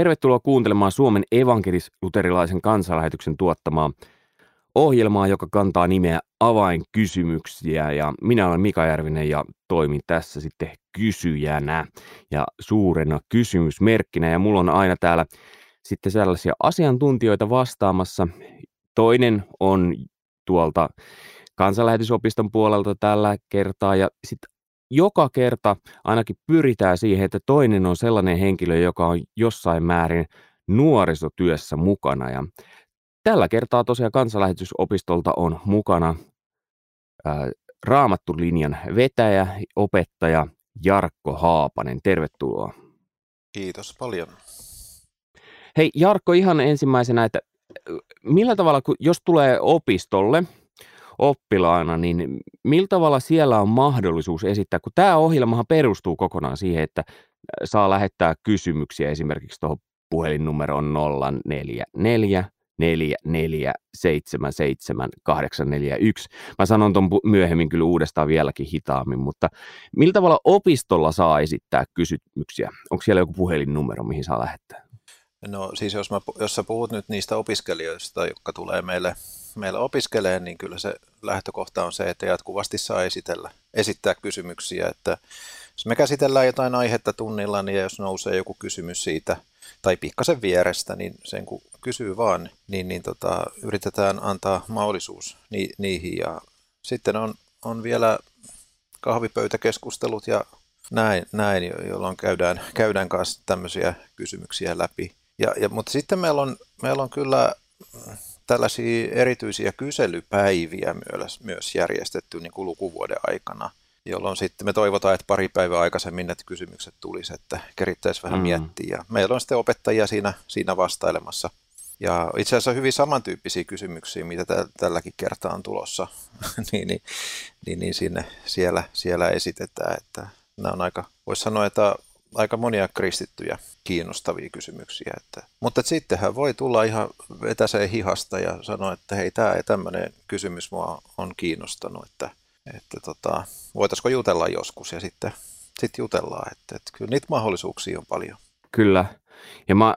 Tervetuloa kuuntelemaan Suomen evankelis-luterilaisen kansanlähetyksen tuottamaa ohjelmaa, joka kantaa nimeä Avainkysymyksiä. Ja minä olen Mika Järvinen ja toimin tässä sitten kysyjänä ja suurena kysymysmerkkinä. Ja mulla on aina täällä sitten sellaisia asiantuntijoita vastaamassa. Toinen on tuolta kansanlähetysopiston puolelta tällä kertaa ja sitten joka kerta ainakin pyritään siihen, että toinen on sellainen henkilö, joka on jossain määrin nuorisotyössä mukana. Ja tällä kertaa tosiaan kansanlähetysopistolta on mukana ää, Raamattulinjan vetäjä, opettaja Jarkko Haapanen. Tervetuloa. Kiitos paljon. Hei Jarkko, ihan ensimmäisenä, että millä tavalla, jos tulee opistolle – oppilaana, niin millä tavalla siellä on mahdollisuus esittää, kun tämä ohjelmahan perustuu kokonaan siihen, että saa lähettää kysymyksiä esimerkiksi tuohon puhelinnumeroon 044 841. Mä sanon ton myöhemmin kyllä uudestaan vieläkin hitaammin, mutta millä tavalla opistolla saa esittää kysymyksiä? Onko siellä joku puhelinnumero, mihin saa lähettää? No siis jos, mä, jos sä puhut nyt niistä opiskelijoista, jotka tulee meille meillä opiskelee, niin kyllä se lähtökohta on se, että jatkuvasti saa esitellä, esittää kysymyksiä, että jos me käsitellään jotain aihetta tunnilla, niin jos nousee joku kysymys siitä tai pikkasen vierestä, niin sen kun kysyy vaan, niin, niin tota, yritetään antaa mahdollisuus ni, niihin. Ja sitten on, on vielä kahvipöytäkeskustelut ja näin, näin jolloin käydään, käydään kanssa tämmöisiä kysymyksiä läpi. Ja, ja, mutta sitten meillä on, meillä on kyllä tällaisia erityisiä kyselypäiviä myös, myös järjestetty niin kuin lukuvuoden aikana, jolloin sitten me toivotaan, että pari päivää aikaisemmin näitä kysymykset tulisi, että kerittäisiin vähän mm. miettiä. Ja meillä on sitten opettajia siinä, siinä vastailemassa. Ja itse asiassa hyvin samantyyppisiä kysymyksiä, mitä tä- tälläkin kertaa on tulossa, niin, niin, niin, niin sinne, siellä, siellä esitetään. Että nämä on aika, voisi sanoa, että aika monia kristittyjä kiinnostavia kysymyksiä. Että, mutta sittenhän voi tulla ihan vetäseen hihasta ja sanoa, että hei, tämä tämmöinen kysymys mua on kiinnostanut, että, että tota, voitaisiko jutella joskus ja sitten sit jutellaan. Että, että kyllä niitä mahdollisuuksia on paljon. Kyllä. Ja mä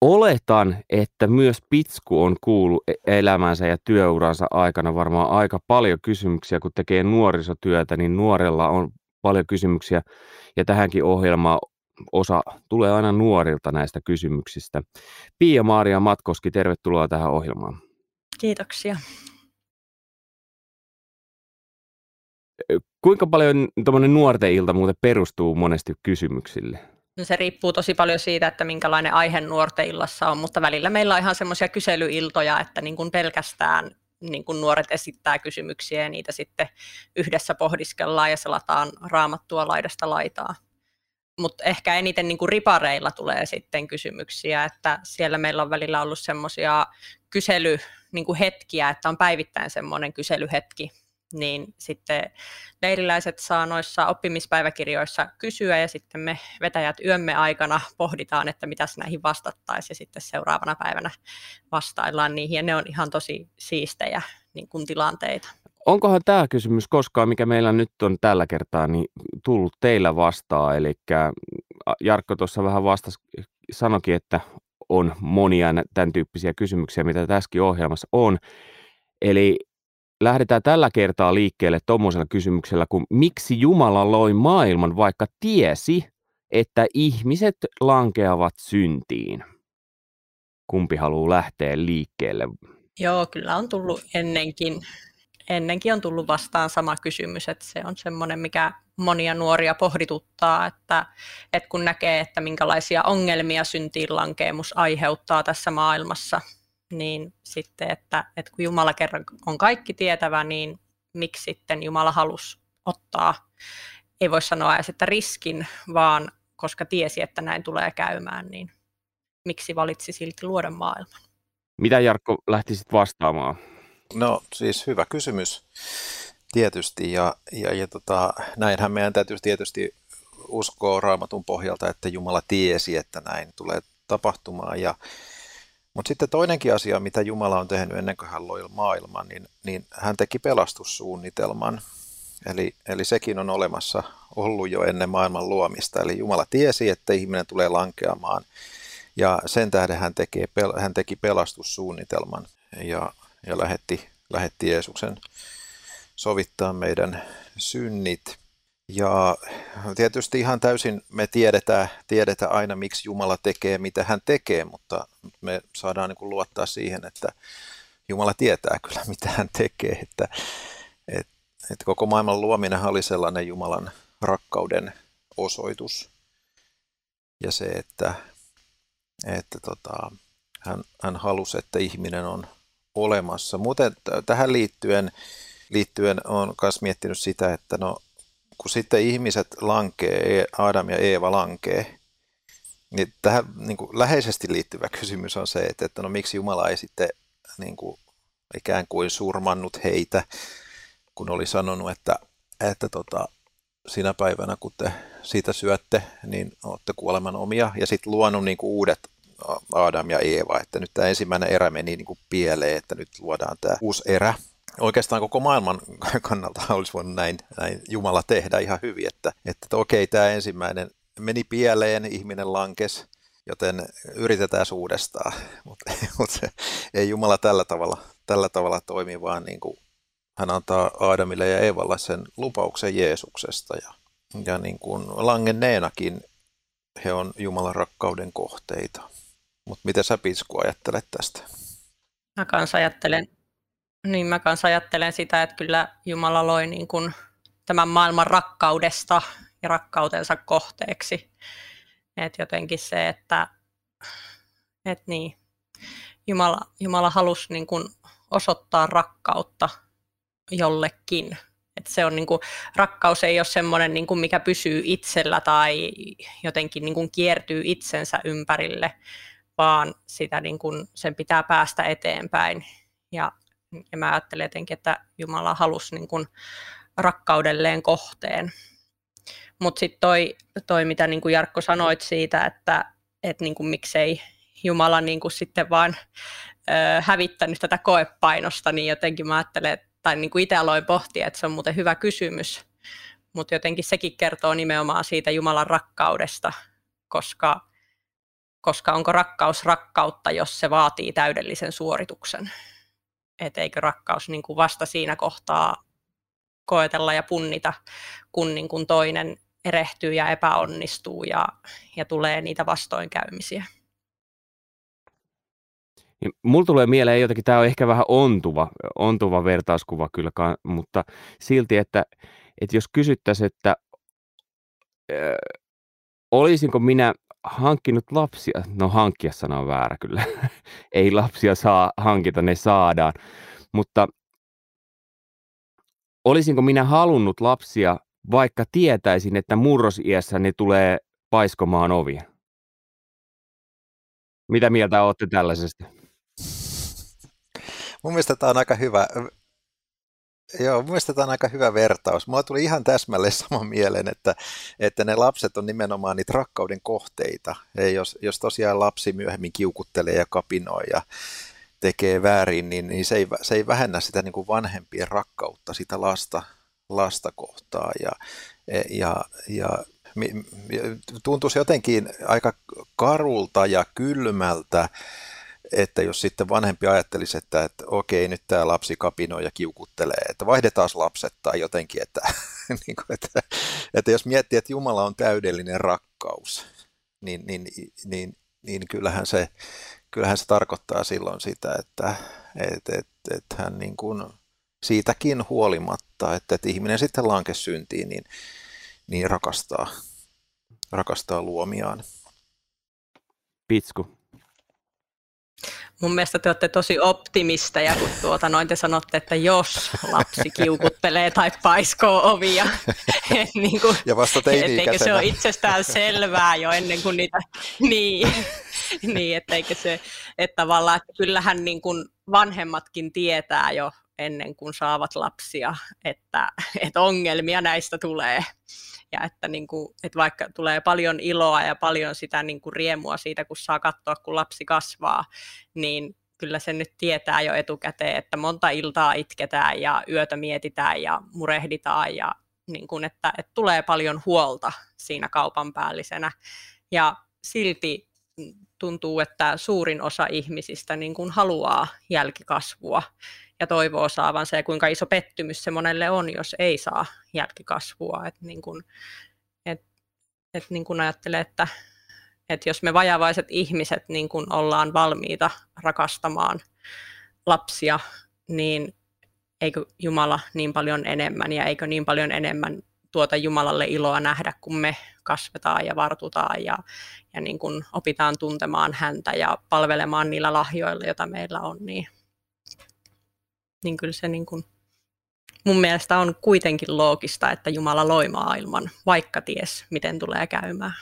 oletan, että myös Pitsku on kuullut e-, elämänsä ja työuransa aikana varmaan aika paljon kysymyksiä, kun tekee nuorisotyötä, niin nuorella on paljon kysymyksiä ja tähänkin ohjelmaan osa tulee aina nuorilta näistä kysymyksistä. Pia-Maaria Matkoski, tervetuloa tähän ohjelmaan. Kiitoksia. Kuinka paljon tuommoinen nuorten ilta muuten perustuu monesti kysymyksille? No se riippuu tosi paljon siitä, että minkälainen aihe nuorten illassa on, mutta välillä meillä on ihan semmoisia kyselyiltoja, että niin kuin pelkästään niin kuin nuoret esittää kysymyksiä ja niitä sitten yhdessä pohdiskellaan ja selataan raamattua laidasta laitaa. Mutta ehkä eniten niin kuin ripareilla tulee sitten kysymyksiä, että siellä meillä on välillä ollut semmoisia kyselyhetkiä, niin että on päivittäin semmoinen kyselyhetki, niin sitten leiriläiset saa noissa oppimispäiväkirjoissa kysyä ja sitten me vetäjät yömme aikana pohditaan, että mitäs näihin vastattaisiin ja sitten seuraavana päivänä vastaillaan niihin ja ne on ihan tosi siistejä niin kuin tilanteita. Onkohan tämä kysymys koskaan, mikä meillä nyt on tällä kertaa, niin tullut teillä vastaan? Eli Jarkko tuossa vähän vastasi, sanokin, että on monia tämän tyyppisiä kysymyksiä, mitä tässäkin ohjelmassa on. Eli lähdetään tällä kertaa liikkeelle tuommoisella kysymyksellä, kun miksi Jumala loi maailman, vaikka tiesi, että ihmiset lankeavat syntiin? Kumpi haluaa lähteä liikkeelle? Joo, kyllä on tullut ennenkin, ennenkin on tullut vastaan sama kysymys, että se on semmoinen, mikä monia nuoria pohdituttaa, että, että kun näkee, että minkälaisia ongelmia syntiin lankeemus aiheuttaa tässä maailmassa, niin sitten, että, että kun Jumala kerran on kaikki tietävä, niin miksi sitten Jumala halusi ottaa, ei voi sanoa edes, että riskin, vaan koska tiesi, että näin tulee käymään, niin miksi valitsi silti luoda maailman? Mitä Jarkko lähtisit vastaamaan? No siis hyvä kysymys tietysti ja, ja, ja tota, näinhän meidän täytyy tietysti uskoa raamatun pohjalta, että Jumala tiesi, että näin tulee tapahtumaan ja mutta sitten toinenkin asia, mitä Jumala on tehnyt ennen kuin hän loi maailman, niin, niin hän teki pelastussuunnitelman. Eli, eli sekin on olemassa ollut jo ennen maailman luomista. Eli Jumala tiesi, että ihminen tulee lankeamaan. Ja sen tähden hän, tekee, hän teki pelastussuunnitelman ja, ja lähetti, lähetti Jeesuksen sovittaa meidän synnit. Ja tietysti ihan täysin me tiedetään, tiedetään aina, miksi Jumala tekee, mitä hän tekee, mutta me saadaan niin kuin luottaa siihen, että Jumala tietää kyllä, mitä hän tekee. Että, että, että koko maailman luominen oli sellainen Jumalan rakkauden osoitus. Ja se, että, että tota, hän, hän halusi, että ihminen on olemassa. Muuten tähän liittyen, liittyen on myös miettinyt sitä, että no, kun sitten ihmiset lankee, Adam ja Eeva lankee, niin tähän niin kuin läheisesti liittyvä kysymys on se, että, että no miksi Jumala ei sitten niin kuin, ikään kuin surmannut heitä, kun oli sanonut, että, että tota, sinä päivänä, kun te siitä syötte, niin olette kuoleman omia, ja sitten luonut niin kuin uudet Adam ja Eeva, että nyt tämä ensimmäinen erä meni niin kuin pieleen, että nyt luodaan tämä uusi erä. Oikeastaan koko maailman kannalta olisi voinut näin, näin Jumala tehdä ihan hyvin, että, että okei, tämä ensimmäinen meni pieleen, ihminen lankes, joten yritetään uudestaan, mutta, mutta ei Jumala tällä tavalla, tällä tavalla toimi, vaan niin kuin hän antaa Aadamille ja Eevalle sen lupauksen Jeesuksesta ja, ja niin kuin langenneenakin he on Jumalan rakkauden kohteita. Mutta miten sä Pisku ajattelet tästä? Mä kanssa ajattelen, niin mä kanssa ajattelen sitä, että kyllä Jumala loi niin kuin tämän maailman rakkaudesta ja rakkautensa kohteeksi. Et jotenkin se, että et niin, Jumala, Jumala halusi niin kuin osoittaa rakkautta jollekin. Et se on niin kuin, rakkaus ei ole semmoinen, niin kuin mikä pysyy itsellä tai jotenkin niin kuin kiertyy itsensä ympärille, vaan sitä niin kuin, sen pitää päästä eteenpäin. Ja, ja mä ajattelen jotenkin, että Jumala halusi niin kuin, rakkaudelleen kohteen. Mutta sitten toi, toi, mitä niin kuin Jarkko sanoit siitä, että et niin kuin, miksei Jumala niin kuin sitten vaan ö, hävittänyt tätä koepainosta, niin jotenkin mä ajattelen, tai niin kuin itse aloin pohtia, että se on muuten hyvä kysymys, mutta jotenkin sekin kertoo nimenomaan siitä Jumalan rakkaudesta, koska, koska onko rakkaus rakkautta, jos se vaatii täydellisen suorituksen. Et eikö rakkaus niin kuin vasta siinä kohtaa koetella ja punnita, kun niin kuin toinen erehtyy ja epäonnistuu ja, ja tulee niitä vastoinkäymisiä. Niin mulla tulee mieleen jotenkin, tämä on ehkä vähän ontuva, ontuva vertauskuva kyllä, mutta silti, että, että jos kysyttäisiin, että äh, olisinko minä hankkinut lapsia, no hankkia sana on väärä kyllä, ei lapsia saa hankita, ne saadaan, mutta olisinko minä halunnut lapsia, vaikka tietäisin, että murrosiässä ne tulee paiskomaan ovia? Mitä mieltä olette tällaisesta? Mun mielestä tämä on aika hyvä, Joo, mielestä tämä on aika hyvä vertaus. Mulla tuli ihan täsmälleen sama mieleen, että, että ne lapset on nimenomaan niitä rakkauden kohteita. Ja jos, jos tosiaan lapsi myöhemmin kiukuttelee ja kapinoi ja tekee väärin, niin, niin se, ei, se ei vähennä sitä niin kuin vanhempien rakkautta sitä lasta, lasta kohtaa. Ja, ja, ja tuntuisi jotenkin aika karulta ja kylmältä, että jos sitten vanhempi ajattelisi, että, että okei, nyt tämä lapsi kapinoi ja kiukuttelee, että vaihdetaan lapset tai jotenkin, että, niin kuin, että, että jos miettii, että Jumala on täydellinen rakkaus, niin, niin, niin, niin kyllähän, se, kyllähän se tarkoittaa silloin sitä, että, että, että, että hän niin kuin siitäkin huolimatta, että, että ihminen sitten lanke syntiin, niin, niin rakastaa, rakastaa luomiaan. Pitsku. Mun mielestä te olette tosi optimisteja, kun tuota, noin te sanotte, että jos lapsi kiukuttelee tai paiskoo ovia. niin kuin, ja vasta teini se ole itsestään selvää jo ennen kuin niitä... niin, niin etteikö se, että tavallaan, että kyllähän niin kuin vanhemmatkin tietää jo ennen kuin saavat lapsia, että, että ongelmia näistä tulee ja että, niin kuin, että vaikka tulee paljon iloa ja paljon sitä niin kuin riemua siitä, kun saa katsoa, kun lapsi kasvaa, niin kyllä se nyt tietää jo etukäteen, että monta iltaa itketään ja yötä mietitään ja murehditaan ja niin kuin, että, että tulee paljon huolta siinä kaupan päällisenä. Ja silti tuntuu, että suurin osa ihmisistä niin kuin haluaa jälkikasvua ja toivoo saavansa ja kuinka iso pettymys se monelle on, jos ei saa jälkikasvua. Et niin kuin, et, et niin kuin ajattelee, että, että jos me vajavaiset ihmiset niin kuin ollaan valmiita rakastamaan lapsia, niin eikö Jumala niin paljon enemmän ja eikö niin paljon enemmän tuota Jumalalle iloa nähdä, kun me kasvetaan ja vartutaan ja, ja niin kuin opitaan tuntemaan häntä ja palvelemaan niillä lahjoilla, joita meillä on, niin, niin kyllä se niin kuin, mun mielestä on kuitenkin loogista, että Jumala loi maailman, vaikka ties, miten tulee käymään.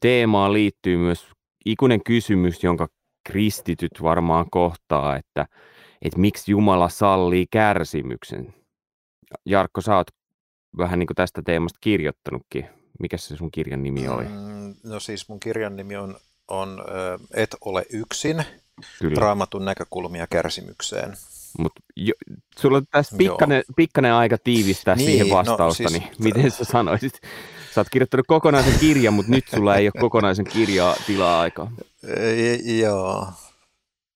Teemaan liittyy myös ikuinen kysymys, jonka kristityt varmaan kohtaa, että, että miksi Jumala sallii kärsimyksen. Jarkko, sä oot vähän niin kuin tästä teemasta kirjoittanutkin. Mikä se sun kirjan nimi oli? Mm, no siis mun kirjan nimi on, on Et ole yksin, Kyllä. raamatun näkökulmia kärsimykseen. Mutta sulla on tässä pikkainen, pikkainen aika tiivistää niin, siihen vastausta, no, siis, niin miten sä sanoisit? Sä oot kirjoittanut kokonaisen kirjan, mutta nyt sulla ei ole kokonaisen kirjaa tilaa aikaa. Joo,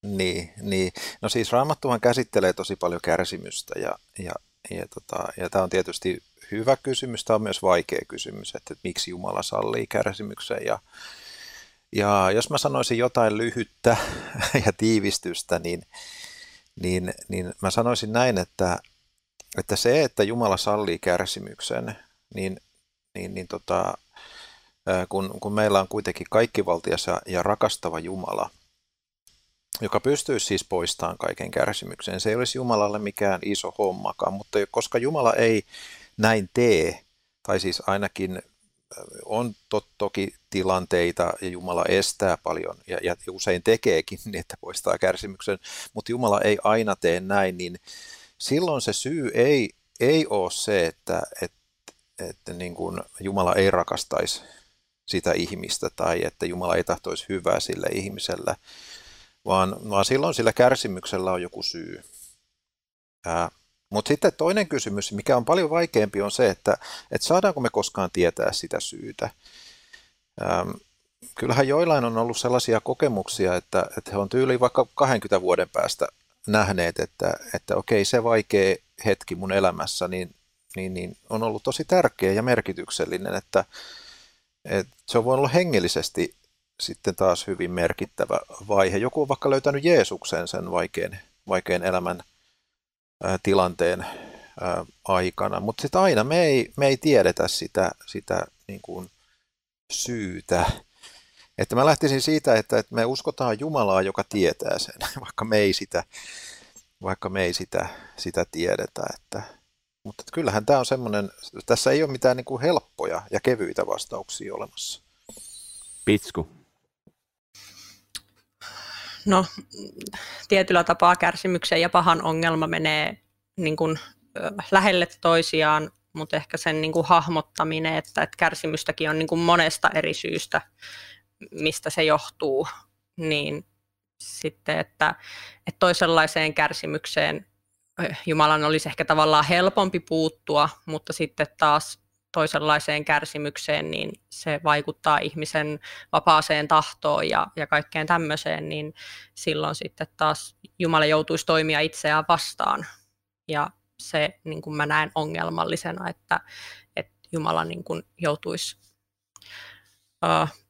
niin, niin. No siis Raamattuhan käsittelee tosi paljon kärsimystä ja, ja, ja, tota, ja tämä on tietysti hyvä kysymys, tämä on myös vaikea kysymys, että, että miksi Jumala sallii kärsimyksen. Ja, ja jos mä sanoisin jotain lyhyttä ja tiivistystä, niin, niin, niin mä sanoisin näin, että, että se, että Jumala sallii kärsimyksen, niin, niin, niin tota, kun, kun meillä on kuitenkin kaikkivaltias ja, rakastava Jumala, joka pystyy siis poistamaan kaiken kärsimyksen. Se ei olisi Jumalalle mikään iso hommakaan, mutta koska Jumala ei näin tee, tai siis ainakin on to, toki tilanteita ja Jumala estää paljon ja, ja usein tekeekin niin, että poistaa kärsimyksen, mutta Jumala ei aina tee näin, niin silloin se syy ei, ei ole se, että, että, että niin kuin Jumala ei rakastaisi sitä ihmistä tai että Jumala ei tahtoisi hyvää sille ihmiselle, vaan, vaan silloin sillä kärsimyksellä on joku syy. Mutta sitten toinen kysymys, mikä on paljon vaikeampi, on se, että, että saadaanko me koskaan tietää sitä syytä. Ähm, kyllähän joillain on ollut sellaisia kokemuksia, että, että he on tyyliin vaikka 20 vuoden päästä nähneet, että, että okei, se vaikea hetki mun elämässä niin, niin, niin on ollut tosi tärkeä ja merkityksellinen, että, että se on voinut olla hengellisesti sitten taas hyvin merkittävä vaihe. Joku on vaikka löytänyt Jeesuksen sen vaikean, vaikean elämän tilanteen aikana, mutta sitten aina me ei, me ei tiedetä sitä, sitä niin kuin syytä. Että mä lähtisin siitä, että, että me uskotaan Jumalaa, joka tietää sen, vaikka me ei sitä, vaikka me ei sitä, sitä tiedetä. Että, mutta kyllähän tämä on semmoinen, tässä ei ole mitään niin kuin helppoja ja kevyitä vastauksia olemassa. Pitsku. No, tietyllä tapaa kärsimyksen ja pahan ongelma menee niin kuin, lähelle toisiaan, mutta ehkä sen niin kuin hahmottaminen, että, että kärsimystäkin on niin kuin monesta eri syystä, mistä se johtuu, niin sitten, että, että toisenlaiseen kärsimykseen Jumalan olisi ehkä tavallaan helpompi puuttua, mutta sitten taas toisenlaiseen kärsimykseen, niin se vaikuttaa ihmisen vapaaseen tahtoon ja, ja kaikkeen tämmöiseen, niin silloin sitten taas Jumala joutuisi toimia itseään vastaan. Ja se niin kuin mä näen ongelmallisena, että, että Jumala niin kuin joutuisi uh,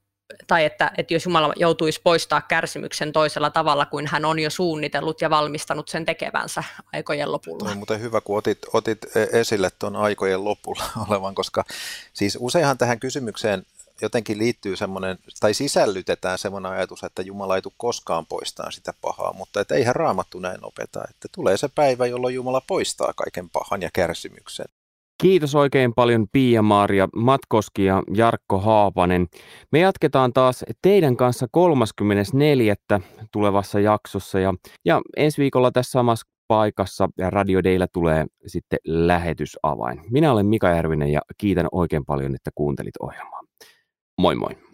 tai että, että jos Jumala joutuisi poistaa kärsimyksen toisella tavalla kuin hän on jo suunnitellut ja valmistanut sen tekevänsä aikojen lopulla. On muuten hyvä, kun otit, otit esille tuon aikojen lopulla olevan, koska siis useinhan tähän kysymykseen jotenkin liittyy semmoinen, tai sisällytetään semmoinen ajatus, että Jumala ei tule koskaan poistaa sitä pahaa, mutta että eihän raamattu näin opeta, että tulee se päivä, jolloin Jumala poistaa kaiken pahan ja kärsimyksen. Kiitos oikein paljon Pia-Maria Matkoski ja Jarkko Haapanen. Me jatketaan taas teidän kanssa 34. tulevassa jaksossa ja, ja ensi viikolla tässä samassa paikassa ja Radio Deillä tulee sitten lähetysavain. Minä olen Mika Järvinen ja kiitän oikein paljon, että kuuntelit ohjelmaa. Moi moi!